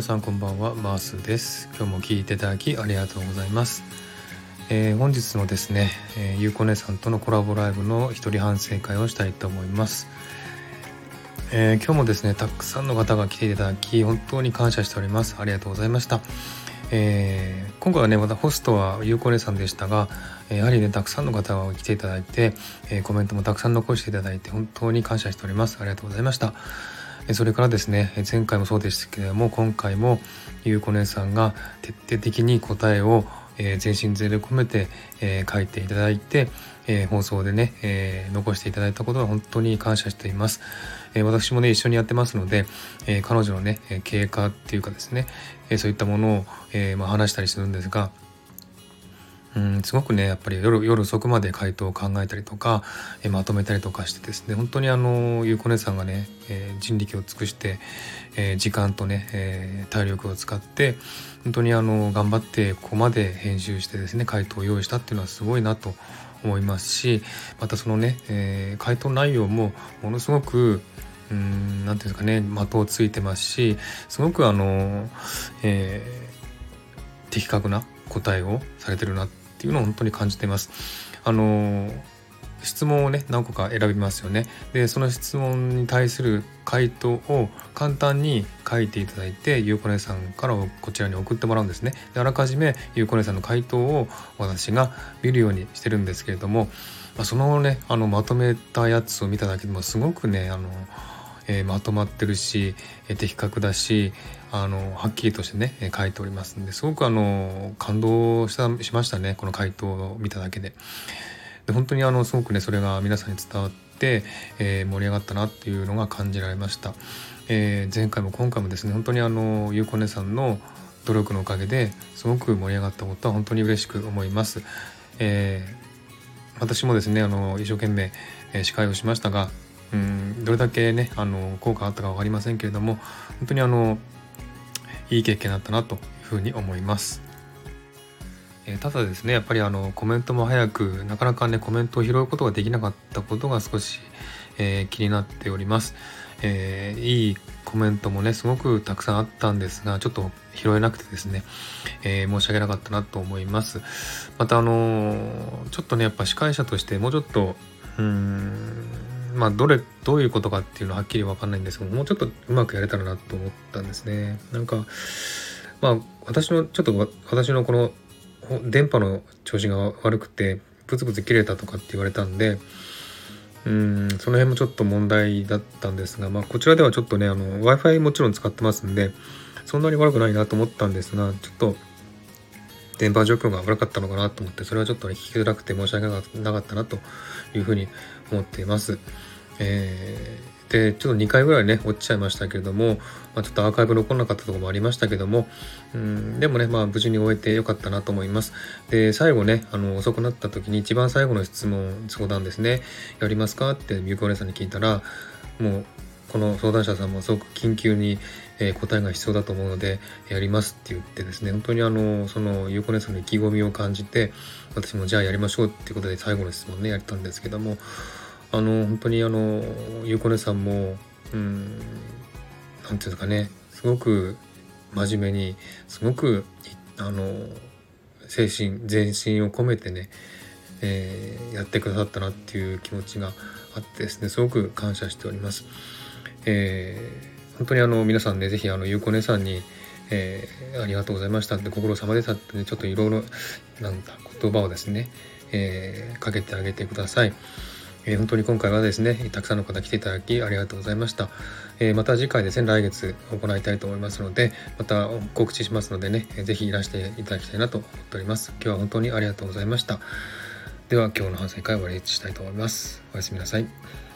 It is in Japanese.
皆さんこんばんはマースです。今日も聞いていただきありがとうございます、えー、本日のですね、えー、ゆうこ姉さんとのコラボライブの一人反省会をしたいと思います、えー、今日もですねたくさんの方が来ていただき本当に感謝しております。ありがとうございました。えー、今回はねまたホストはゆうこ姉さんでしたが、えやはりねたくさんの方が来ていただいて、えコメントもたくさん残していただいて本当に感謝しております。ありがとうございました。それからですね前回もそうでしたけれども今回もゆうこ姉さんが徹底的に答えを全身全霊込めて、書いていただいて、放送でね、残していただいたことは本当に感謝しています。私もね一緒にやってますので、彼女のね経過っていうかですね、そういったものを、話したりするんですがうんすごくねやっぱり夜夜遅くまで回答を考えたりとか、えまとめたりとかしてですね本当にあのゆうこ姉さんがね、え、人力を尽くして、え、時間とね、え、体力を使って本当にあの頑張ってここまで編集してですね回答を用意したっていうのはすごいなと思いますしまたそのね、え回答内容もものすごくうん何て言うんですかね的をついてますしすごくあの、え的確な答えをされてるなってていうのを本当に感じています。あの質問をね何個か選びますよねでその質問に対する回答を簡単に書いていただいてゆうこねさんからこちらに送ってもらうんですねであらかじめゆうこねさんの回答を私が見るようにしてるんですけれども、まあ、そのねあのまとめたやつを見ただけでもすごくねあのえー、まとまってるし、えー、的確だしあのはっきりとしてね、え、書いておりますんですごくあの感動したしましたねこの回答を見ただけで。で本当にあのすごくねそれが皆さんに伝わって、えー、盛り上がったなっていうのが感じられました。えー、前回も今回もですね本当にあのゆうこねさんの努力のおかげですごく盛り上がったことは本当に嬉しく思います。えー、私もですねあの一生懸命、え司会をしましたがうんどれだけねあの効果あったか分かりませんけれども本当にあのいい経験だったなというふうに思います。えただですねやっぱりあのコメントも早くなかなかねコメントを拾うことができなかったことが少し、えー、気になっております。えー、いいコメントもねすごくたくさんあったんですがちょっと拾えなくてですね、えー、申し訳なかったなと思います。またあのちょっとねやっぱ司会者としてもうちょっとうーんまあどれどういうことかっていうのははっきり分かんないんですけどもうちょっとうまくやれたらなと思ったんですね。なんかまあ私のちょっと私のこの電波の調子が悪くてブツブツ切れたとかって言われたんでうんその辺もちょっと問題だったんですが、まあ、こちらではちょっとねあの w i f i もちろん使ってますんでそんなに悪くないなと思ったんですがちょっと電波状況が悪かったのかなと思ってそれはちょっと、ね、聞きづらくて申し訳なかったなというふうに思っています。えー、でちょっと2回ぐらいね落ちちゃいましたけれども、まあ、ちょっとアーカイブ残んなかったところもありましたけどもうんでもねまあ無事に終えてよかったなと思います。で最後ねあの遅くなった時に一番最後の質問相談ですね。やりますか？ってみゆこお姉さんに聞いたらもうこの相談者さんもすごく緊急に、え答えが必要だと思うのでやりますって言ってですね本当にあのそのゆうこ姉さんの意気込みを感じて私もじゃあやりましょうっていうことで最後の質問ねやったんですけどもあの本当にあのゆうこ姉さんもうん何て言うんですかねすごく真面目にすごくあの精神全身を込めてね、えー、やってくださったなっていう気持ちがあってですねすごく感謝しております。えー、本当にあの皆さんね是非あのゆうこ姉さんに、えー、ありがとうございましたってご苦労様でしたってねちょっといろいろなんだ言葉をですね、えー、かけてあげてください。えー、本当に今回はですね、たくさんの方来ていただきありがとうございました。えー、また次回ですね、来月行いたいと思いますので、また告知しますのでね、是非いらしていただきたいなと思っております。今日は本当にありがとうございました。では今日の反省会を終わりにしたいと思います。おやすみなさい。